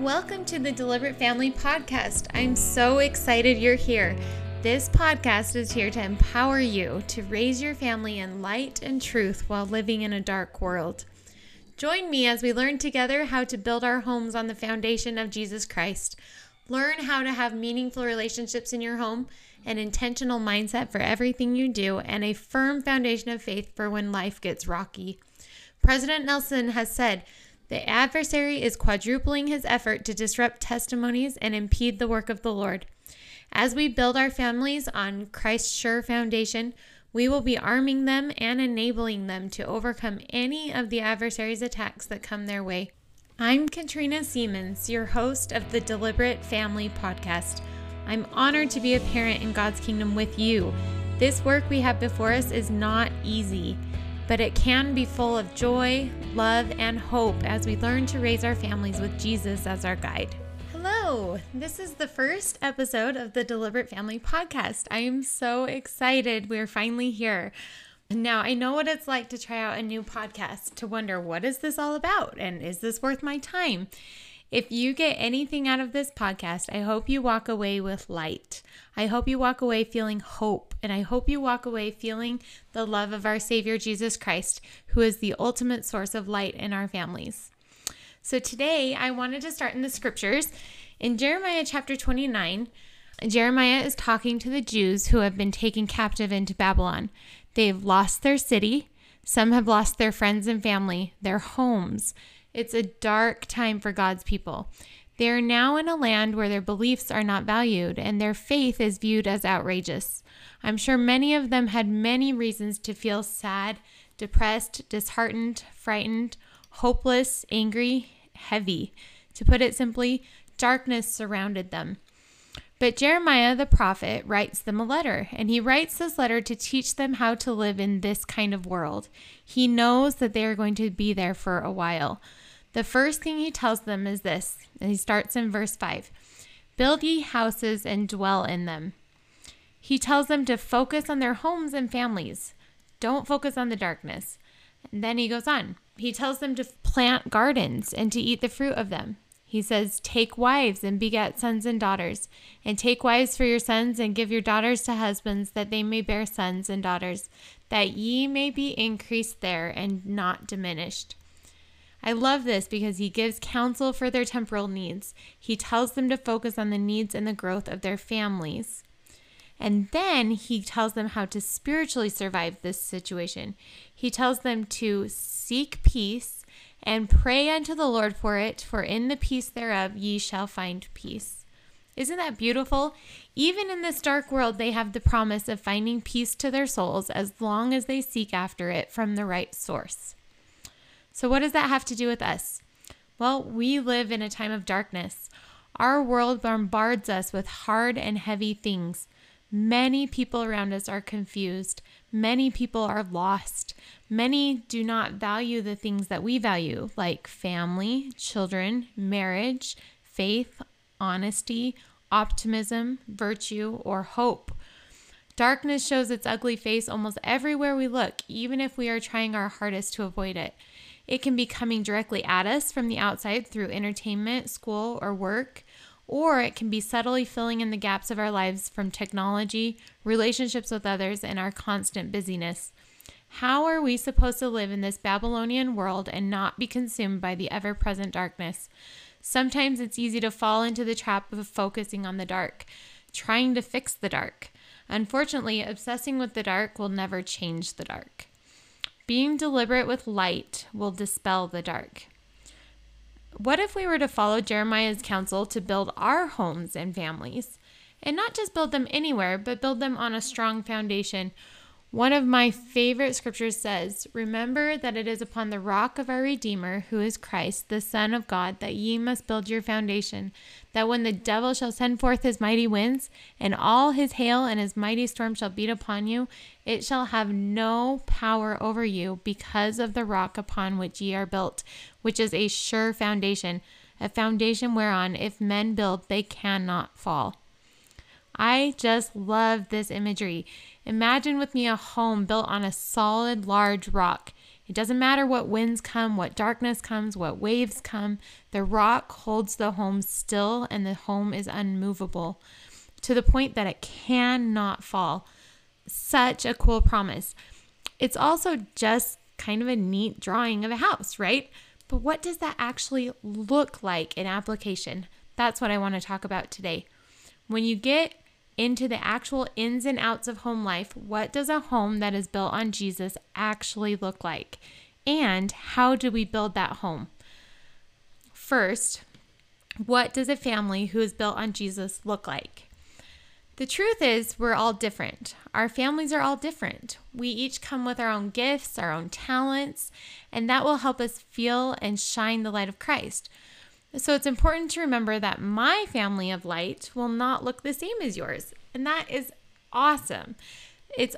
Welcome to the Deliberate Family Podcast. I'm so excited you're here. This podcast is here to empower you to raise your family in light and truth while living in a dark world. Join me as we learn together how to build our homes on the foundation of Jesus Christ. Learn how to have meaningful relationships in your home, an intentional mindset for everything you do, and a firm foundation of faith for when life gets rocky. President Nelson has said, the adversary is quadrupling his effort to disrupt testimonies and impede the work of the Lord. As we build our families on Christ's sure foundation, we will be arming them and enabling them to overcome any of the adversary's attacks that come their way. I'm Katrina Siemens, your host of the Deliberate Family Podcast. I'm honored to be a parent in God's kingdom with you. This work we have before us is not easy but it can be full of joy, love, and hope as we learn to raise our families with Jesus as our guide. Hello, this is the first episode of the Deliberate Family Podcast. I am so excited we're finally here. Now, I know what it's like to try out a new podcast, to wonder what is this all about and is this worth my time? If you get anything out of this podcast, I hope you walk away with light. I hope you walk away feeling hope, and I hope you walk away feeling the love of our Savior Jesus Christ, who is the ultimate source of light in our families. So today, I wanted to start in the scriptures. In Jeremiah chapter 29, Jeremiah is talking to the Jews who have been taken captive into Babylon. They've lost their city, some have lost their friends and family, their homes. It's a dark time for God's people. They are now in a land where their beliefs are not valued and their faith is viewed as outrageous. I'm sure many of them had many reasons to feel sad, depressed, disheartened, frightened, hopeless, angry, heavy. To put it simply, darkness surrounded them. But Jeremiah the prophet writes them a letter, and he writes this letter to teach them how to live in this kind of world. He knows that they are going to be there for a while. The first thing he tells them is this, and he starts in verse 5 Build ye houses and dwell in them. He tells them to focus on their homes and families. Don't focus on the darkness. And then he goes on. He tells them to plant gardens and to eat the fruit of them. He says, Take wives and beget sons and daughters, and take wives for your sons, and give your daughters to husbands, that they may bear sons and daughters, that ye may be increased there and not diminished. I love this because he gives counsel for their temporal needs. He tells them to focus on the needs and the growth of their families. And then he tells them how to spiritually survive this situation. He tells them to seek peace and pray unto the Lord for it, for in the peace thereof ye shall find peace. Isn't that beautiful? Even in this dark world, they have the promise of finding peace to their souls as long as they seek after it from the right source. So, what does that have to do with us? Well, we live in a time of darkness. Our world bombards us with hard and heavy things. Many people around us are confused. Many people are lost. Many do not value the things that we value, like family, children, marriage, faith, honesty, optimism, virtue, or hope. Darkness shows its ugly face almost everywhere we look, even if we are trying our hardest to avoid it. It can be coming directly at us from the outside through entertainment, school, or work or it can be subtly filling in the gaps of our lives from technology, relationships with others, and our constant busyness. How are we supposed to live in this Babylonian world and not be consumed by the ever present darkness? Sometimes it's easy to fall into the trap of focusing on the dark, trying to fix the dark. Unfortunately, obsessing with the dark will never change the dark. Being deliberate with light will dispel the dark. What if we were to follow Jeremiah's counsel to build our homes and families? And not just build them anywhere, but build them on a strong foundation one of my favorite scriptures says, Remember that it is upon the rock of our Redeemer, who is Christ, the Son of God, that ye must build your foundation, that when the devil shall send forth his mighty winds, and all his hail and his mighty storm shall beat upon you, it shall have no power over you, because of the rock upon which ye are built, which is a sure foundation, a foundation whereon if men build, they cannot fall. I just love this imagery. Imagine with me a home built on a solid, large rock. It doesn't matter what winds come, what darkness comes, what waves come, the rock holds the home still and the home is unmovable to the point that it cannot fall. Such a cool promise. It's also just kind of a neat drawing of a house, right? But what does that actually look like in application? That's what I want to talk about today. When you get into the actual ins and outs of home life, what does a home that is built on Jesus actually look like? And how do we build that home? First, what does a family who is built on Jesus look like? The truth is, we're all different. Our families are all different. We each come with our own gifts, our own talents, and that will help us feel and shine the light of Christ. So it's important to remember that my family of light will not look the same as yours. And that is awesome. It's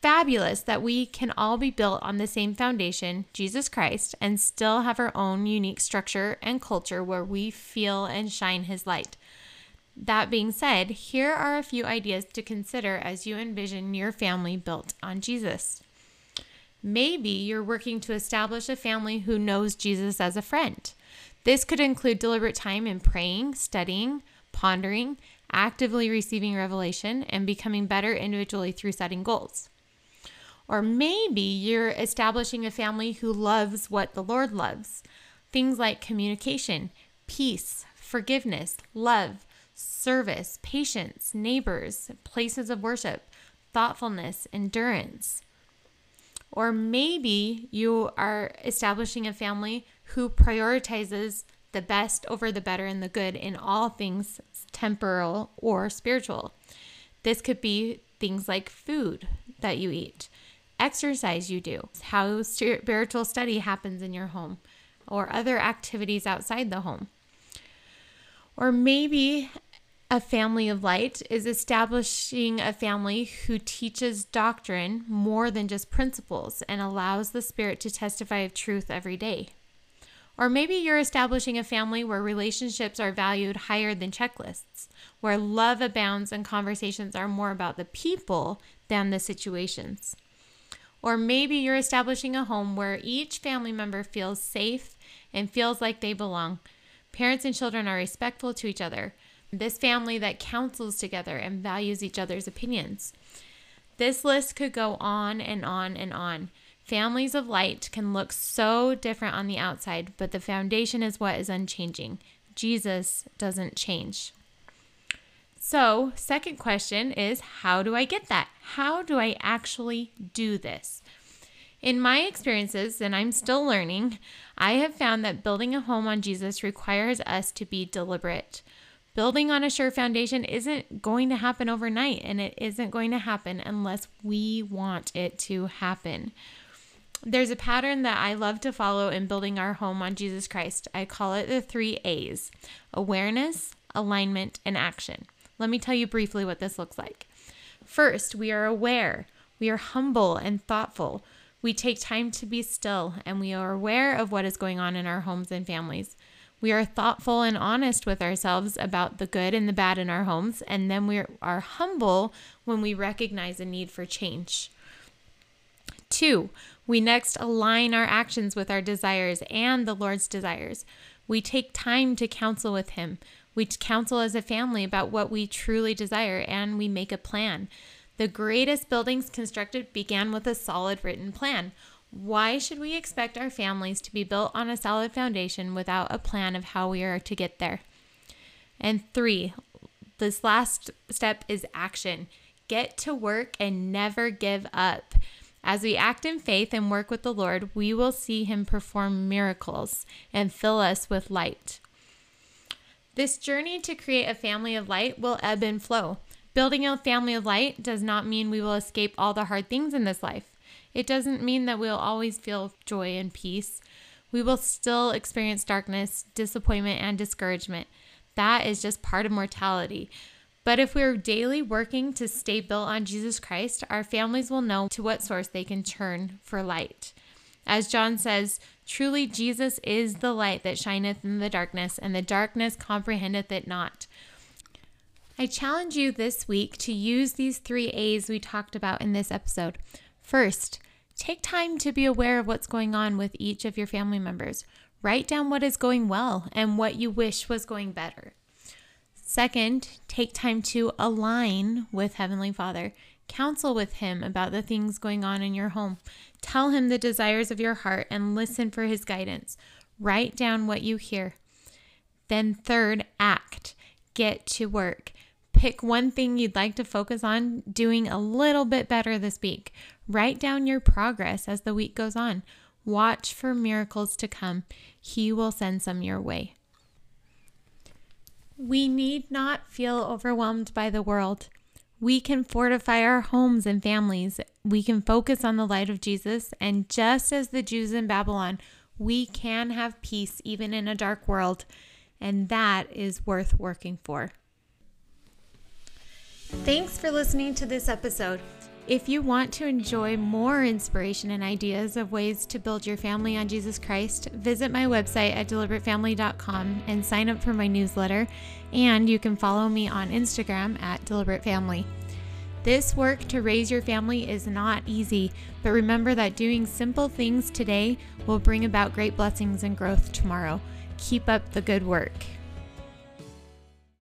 fabulous that we can all be built on the same foundation, Jesus Christ, and still have our own unique structure and culture where we feel and shine his light. That being said, here are a few ideas to consider as you envision your family built on Jesus. Maybe you're working to establish a family who knows Jesus as a friend. This could include deliberate time in praying, studying, pondering, actively receiving revelation, and becoming better individually through setting goals. Or maybe you're establishing a family who loves what the Lord loves things like communication, peace, forgiveness, love, service, patience, neighbors, places of worship, thoughtfulness, endurance. Or maybe you are establishing a family who prioritizes the best over the better and the good in all things temporal or spiritual. This could be things like food that you eat, exercise you do, how spiritual study happens in your home, or other activities outside the home. Or maybe a family of light is establishing a family who teaches doctrine more than just principles and allows the Spirit to testify of truth every day. Or maybe you're establishing a family where relationships are valued higher than checklists, where love abounds and conversations are more about the people than the situations. Or maybe you're establishing a home where each family member feels safe and feels like they belong. Parents and children are respectful to each other. This family that counsels together and values each other's opinions. This list could go on and on and on. Families of light can look so different on the outside, but the foundation is what is unchanging. Jesus doesn't change. So, second question is how do I get that? How do I actually do this? In my experiences, and I'm still learning, I have found that building a home on Jesus requires us to be deliberate. Building on a sure foundation isn't going to happen overnight, and it isn't going to happen unless we want it to happen. There's a pattern that I love to follow in building our home on Jesus Christ. I call it the three A's awareness, alignment, and action. Let me tell you briefly what this looks like. First, we are aware, we are humble and thoughtful. We take time to be still, and we are aware of what is going on in our homes and families. We are thoughtful and honest with ourselves about the good and the bad in our homes, and then we are humble when we recognize a need for change. Two, we next align our actions with our desires and the Lord's desires. We take time to counsel with Him. We counsel as a family about what we truly desire and we make a plan. The greatest buildings constructed began with a solid written plan. Why should we expect our families to be built on a solid foundation without a plan of how we are to get there? And three, this last step is action. Get to work and never give up. As we act in faith and work with the Lord, we will see Him perform miracles and fill us with light. This journey to create a family of light will ebb and flow. Building a family of light does not mean we will escape all the hard things in this life. It doesn't mean that we'll always feel joy and peace. We will still experience darkness, disappointment, and discouragement. That is just part of mortality. But if we're daily working to stay built on Jesus Christ, our families will know to what source they can turn for light. As John says, truly Jesus is the light that shineth in the darkness, and the darkness comprehendeth it not. I challenge you this week to use these three A's we talked about in this episode. First, Take time to be aware of what's going on with each of your family members. Write down what is going well and what you wish was going better. Second, take time to align with Heavenly Father. Counsel with Him about the things going on in your home. Tell Him the desires of your heart and listen for His guidance. Write down what you hear. Then, third, act. Get to work. Pick one thing you'd like to focus on doing a little bit better this week. Write down your progress as the week goes on. Watch for miracles to come. He will send some your way. We need not feel overwhelmed by the world. We can fortify our homes and families. We can focus on the light of Jesus. And just as the Jews in Babylon, we can have peace even in a dark world. And that is worth working for. Thanks for listening to this episode. If you want to enjoy more inspiration and ideas of ways to build your family on Jesus Christ, visit my website at deliberateFamily.com and sign up for my newsletter. And you can follow me on Instagram at deliberatefamily. This work to raise your family is not easy, but remember that doing simple things today will bring about great blessings and growth tomorrow. Keep up the good work.